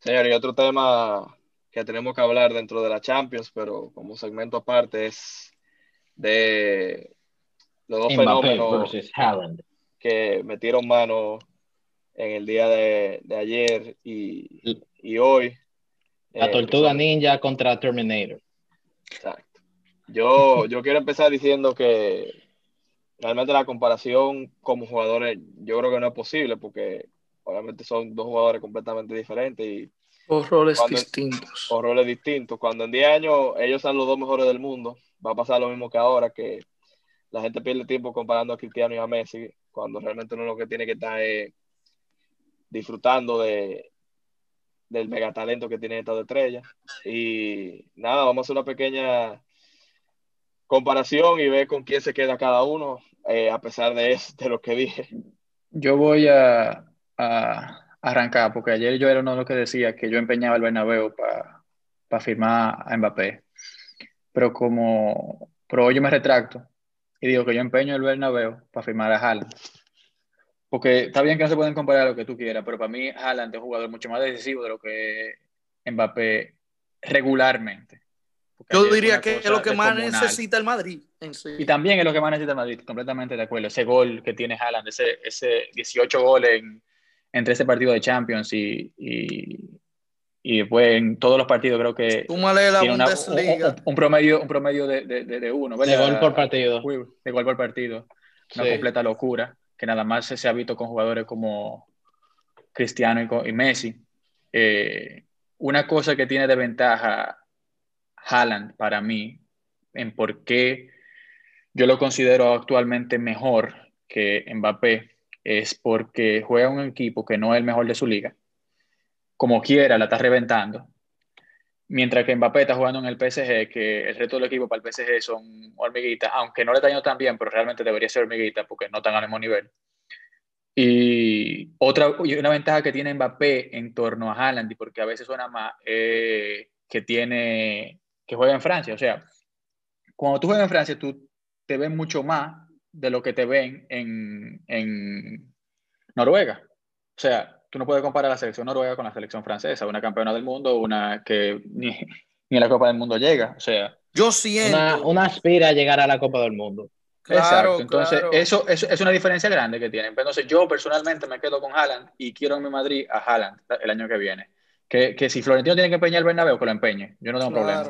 Señor, y otro tema que tenemos que hablar dentro de la Champions, pero como segmento aparte, es de los dos fenómenos que metieron mano en el día de, ayer y, hoy. La eh, tortuga ninja contra Terminator. Exacto. Yo, yo quiero empezar diciendo que realmente la comparación como jugadores yo creo que no es posible porque obviamente son dos jugadores completamente diferentes y o roles distintos. O roles distintos. Cuando en 10 años ellos son los dos mejores del mundo, va a pasar lo mismo que ahora, que la gente pierde tiempo comparando a Cristiano y a Messi, cuando realmente uno lo que tiene que estar es disfrutando de, del megatalento que tiene esta estrella. Y nada, vamos a hacer una pequeña comparación y ver con quién se queda cada uno, eh, a pesar de, de lo que dije. Yo voy a, a arrancar, porque ayer yo era uno de los que decía que yo empeñaba el Bernabéu para firmar a Mbappé. Pero como, pero yo me retracto y digo que yo empeño el Bernabéu para firmar a Haaland. Porque está bien que no se pueden comparar lo que tú quieras, pero para mí Haaland es un jugador mucho más decisivo de lo que Mbappé regularmente. Yo diría que es lo que más necesita el Madrid. Y también es lo que más necesita el Madrid, completamente de acuerdo. Ese gol que tiene Haaland, ese, ese 18 goles en, entre ese partido de Champions y, y, y después en todos los partidos creo que la tiene un, promedio, un promedio de, de, de uno. De gol por partido. de gol por partido. Una completa locura, que nada más se ha visto con jugadores como Cristiano y, Messi. Eh, una cosa que tiene de ventaja Haaland para mí, en por qué yo lo considero actualmente mejor que Mbappé, es porque juega un equipo que no es el mejor de su liga, como quiera la está reventando, mientras que Mbappé está jugando en el PSG, que el resto del equipo para el PSG son hormiguitas, aunque no le está yendo tan bien, pero realmente debería ser hormiguita porque no están al mismo nivel. Y otra y una ventaja que tiene Mbappé en torno a Haaland, porque a veces suena más, eh, que tiene que juega en Francia. O sea, cuando tú juegas en Francia, tú te ves mucho más de lo que te ven en, en Noruega. O sea, tú no puedes comparar la selección noruega con la selección francesa, una campeona del mundo, una que ni, ni a la Copa del Mundo llega. O sea, yo siento. Una, aspira a llegar a la Copa del Mundo. Exacto. Entonces, Eso, es una diferencia grande que tienen. Entonces, yo personalmente me quedo con Haaland y quiero en mi Madrid a Haaland el año que viene. Que, que si Florentino tiene que empeñar el Bernabéu, que lo empeñe. Yo no tengo problema.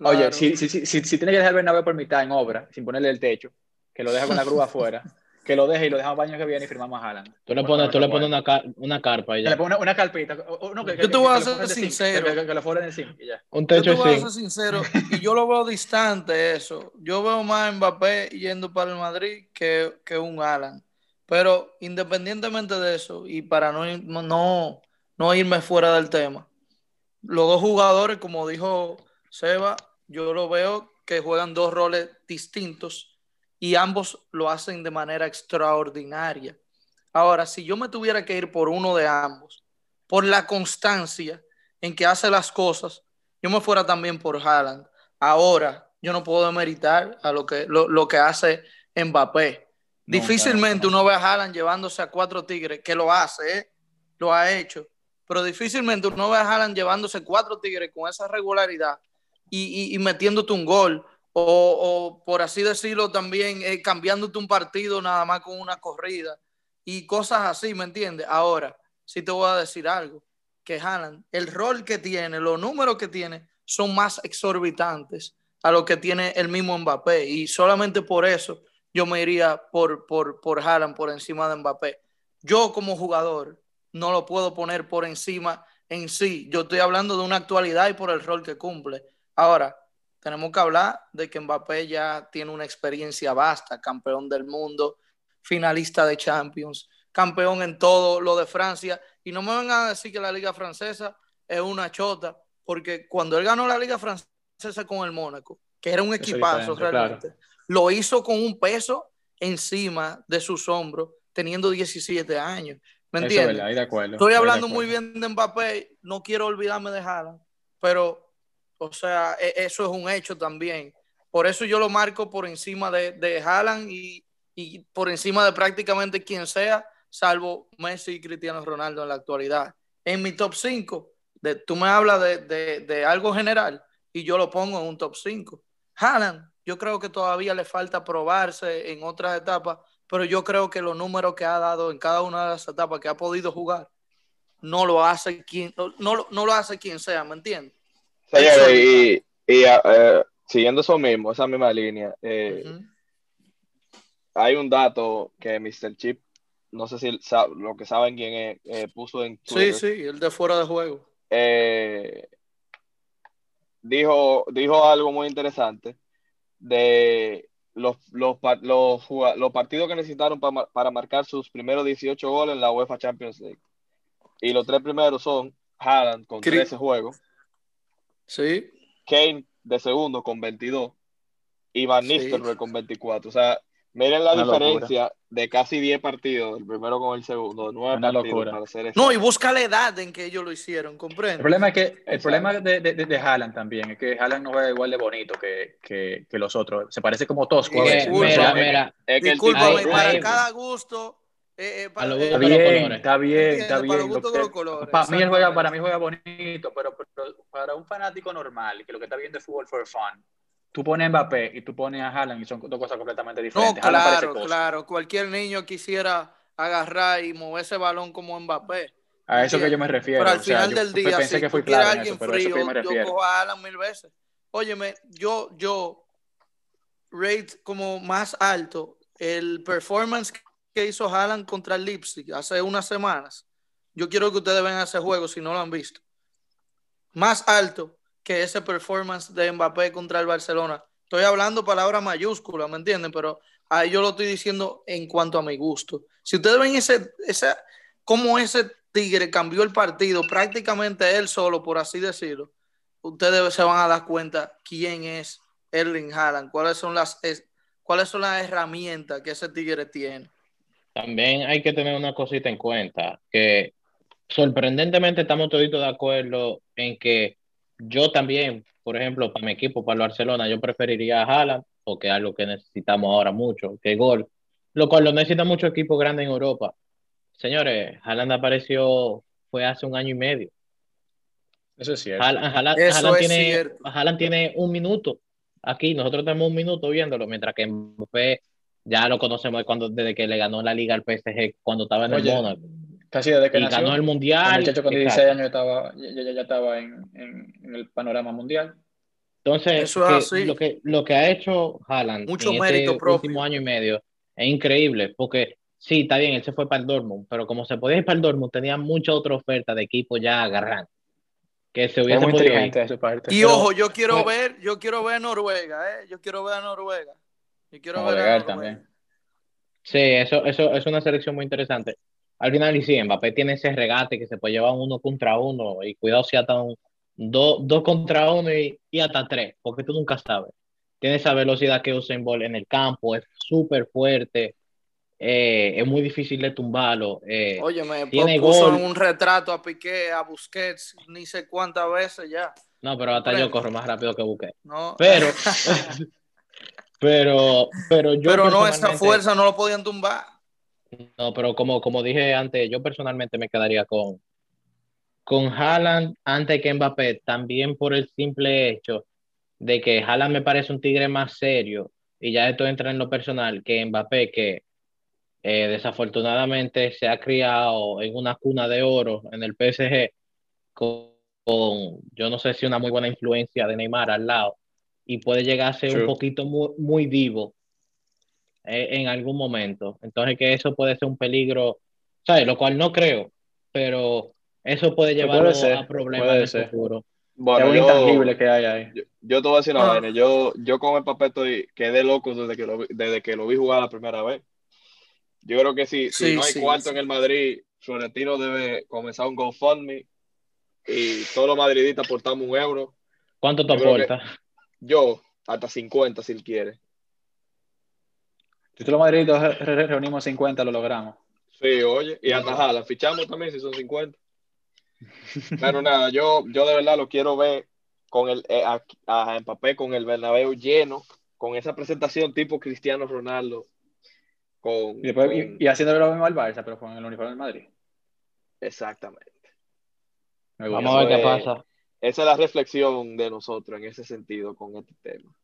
Oye, si, si, si, si, tiene que dejar el Bernabéu por mitad en obra, sin ponerle el techo, que lo deja con la grúa afuera, que lo deje y lo dejamos para el año que viene y firmamos a Haaland. Tú le pones, tú le pones una, una carpa y ya. Le pones una, carpita. No, que, yo te voy a ser sincero. Que, lo fuera en el zinc y ya. Un techo yo te voy a ser sincero y yo lo veo distante eso. Yo veo más Mbappé yendo para el Madrid que, que un Alan. Pero independientemente de eso y para no, no, no irme fuera del tema, los dos jugadores, como dijo Seba, yo lo veo que juegan dos roles distintos y ambos lo hacen de manera extraordinaria. Ahora, si yo me tuviera que ir por uno de ambos, por la constancia en que hace las cosas, yo me fuera también por Haaland. Ahora, yo no puedo demeritar a lo que, lo, que hace Mbappé. difícilmente uno ve a Haaland llevándose a cuatro tigres, que lo hace, ¿eh? lo ha hecho, pero difícilmente uno ve a Haaland llevándose cuatro tigres con esa regularidad y, y metiéndote un gol o, por así decirlo también, eh, cambiándote un partido nada más con una corrida y cosas así, ¿me entiendes? Ahora, sí te voy a decir algo, que Haaland, el rol que tiene, los números que tiene son más exorbitantes a lo que tiene el mismo Mbappé y solamente por eso yo me iría por, por, por Haaland por encima de Mbappé. Yo como jugador no lo puedo poner por encima en sí. Yo estoy hablando de una actualidad y por el rol que cumple. Ahora, tenemos que hablar de que Mbappé ya tiene una experiencia vasta, campeón del mundo, finalista de Champions, campeón en todo lo de Francia. Y no me van a decir que la Liga Francesa es una chota, porque cuando él ganó la Liga Francesa con el Mónaco, que era un equipazo realmente, lo hizo con un peso encima de sus hombros, teniendo 17 años. ¿Me entiendes? Estoy hablando muy bien de Mbappé, no quiero olvidarme de Haaland, pero o sea, e, eso es un hecho también. Por eso yo lo marco por encima de, de Haaland y, y por encima de prácticamente quien sea, salvo Messi y Cristiano Ronaldo en la actualidad. en mi top 5. De, tú me hablas de, de, de, algo general y yo lo pongo en un top 5. Haaland, yo creo que todavía le falta probarse en otras etapas, pero yo creo que los números que ha dado en cada una de las etapas que ha podido jugar, no lo hace quien, no, no lo hace quien sea, ¿me entiendes? Señores, y, y uh, siguiendo eso mismo, esa misma línea, eh, uh -huh. hay un dato que Mr. Chip, no sé si sabe, lo que saben quién es, eh, puso en Twitter. Sí, sí, el de fuera de juego. Eh, dijo, dijo algo muy interesante de los, los, los, los partidos que necesitaron para, para marcar sus primeros 18 goles en la UEFA Champions League. Y los tres primeros son Haaland con 13 juegos. Sí. Kane de segundo con 22 y Van Nistelrooy sí. con 24. O sea, miren la Una diferencia locura. de casi 10 partidos, el primero con el segundo, 9 Una partidos locura. para hacer No, y busca la edad en que ellos lo hicieron, comprende. El problema es que el problema de, de, de, Haaland también es que Haaland no juega igual de bonito que, que, que los otros. Se parece como tosco. Sí, mira, mira. Es que Disculpame, el para cada gusto. Eh, eh, para, está, bien, está bien, está bien, Para, mí juega, para mí juega bonito, pero, pero, para un fanático normal que lo que está viendo es fútbol for fun, tú pones Mbappé y tú pones a Haaland y son dos cosas completamente diferentes. No, claro, claro. Cualquier niño quisiera agarrar y mover ese balón como Mbappé. A eso que yo me refiero. Pero al final o sea, del día, pensé si que fui claro alguien eso, pero frío, eso que yo me refiero. yo cojo a Haaland mil veces. Óyeme, yo, yo rate como más alto el performance que hizo Haaland contra el Leipzig hace unas semanas. Yo quiero que ustedes vean ese juego si no lo han visto. Más alto que ese performance de Mbappé contra el Barcelona. Estoy hablando palabras mayúsculas, ¿me entienden? Pero ahí yo lo estoy diciendo en cuanto a mi gusto. Si ustedes ven ese, ese, cómo ese Tigre cambió el partido, prácticamente él solo, por así decirlo, ustedes se van a dar cuenta quién es Erling Haaland, cuáles son las, cuáles son las herramientas que ese Tigre tiene. También hay que tener una cosita en cuenta, que sorprendentemente estamos toditos de acuerdo en que yo también, por ejemplo, para mi equipo, para el Barcelona, yo preferiría a Haaland, porque es algo que necesitamos ahora mucho, que gol, lo cual lo necesita mucho equipo grande en Europa. Señores, Haaland apareció, fue hace un año y medio. Eso es cierto. Haaland, Haaland, Eso Haaland es tiene, cierto. Haaland tiene un minuto aquí, nosotros tenemos un minuto viéndolo, mientras que Mbappé ya lo conocemos cuando, desde que le ganó la liga al PSG cuando estaba en Oye, el Mónaco. Casi desde que Y nació. ganó el mundial. El muchacho con exacto. 16 años estaba, ya, ya, ya estaba en, en, en el panorama mundial. Entonces, Eso es que así. lo, que, lo que ha hecho Haaland Mucho en mérito este propio. último año y medio es increíble, porque sí, está bien, él se fue para el Dortmund, pero como se podía ir para el Dortmund, tenía mucha otra oferta de equipo ya agarrando, que se Es hubiese muy podido ir. inteligente de su parte. Y Pero- ojo, yo quiero pues- ver, yo quiero ver a Noruega, ¿eh? Yo quiero ver a Noruega. Yo quiero Como ver a también. Sí, eso, eso es una selección muy interesante. Al final, y sí, Mbappé tiene ese regate que se puede llevar uno contra uno, y cuidado si hasta un do- dos contra uno y, y hasta tres, porque tú nunca sabes. Tiene esa velocidad que Usain Bolt en el campo, es súper fuerte, eh, es muy difícil de tumbarlo. eh, Oye, me Tiene puso gol. un retrato a Piqué, a Busquets, ni sé cuántas veces ya. no, pero hasta yo corro más rápido que Busquets. No, Pero, pero, pero yo pero no, esa fuerza no lo podían tumbar. No, pero como, como dije antes, yo personalmente me quedaría con, con Haaland antes que Mbappé, también por el simple hecho de que Haaland me parece un tigre más serio, y ya esto entra en lo personal, que Mbappé, que eh, desafortunadamente se ha criado en una cuna de oro en el PSG, con, con, yo no sé si una muy buena influencia de Neymar al lado, y puede llegar a ser True. un poquito muy, muy vivo eh, en algún momento. Entonces que eso puede ser un peligro, ¿sabes? Lo cual no creo, pero eso puede ser, a problemas puede en el ser. futuro. Bueno, es intangible que hay ahí. yo, yo te voy a decir una Ah. vaina. Yo, yo con el papel estoy, quedé loco desde que, lo, vi- desde que lo vi jugar la primera vez. Yo creo que si, si Sí, no hay sí, cuarto sí. en el Madrid, Florentino debe comenzar un GoFundMe y todos los madridistas aportamos un euro. ¿Cuánto te aporta? Yo, hasta 50 si él quiere. Madriditos re- re- reunimos 50, lo logramos. Sí, oye, y hasta Haaland, fichamos también si son 50. Pero nada, yo, yo de verdad lo quiero ver con el eh, a, a Mbappé con el Bernabéu lleno, con esa presentación tipo Cristiano Ronaldo. Con, Y, después, con- y, y haciéndole lo mismo al Barça, pero con el uniforme del Madrid. Exactamente. Vamos a ver qué pasa. Esa es la reflexión de nosotros en ese sentido con este tema.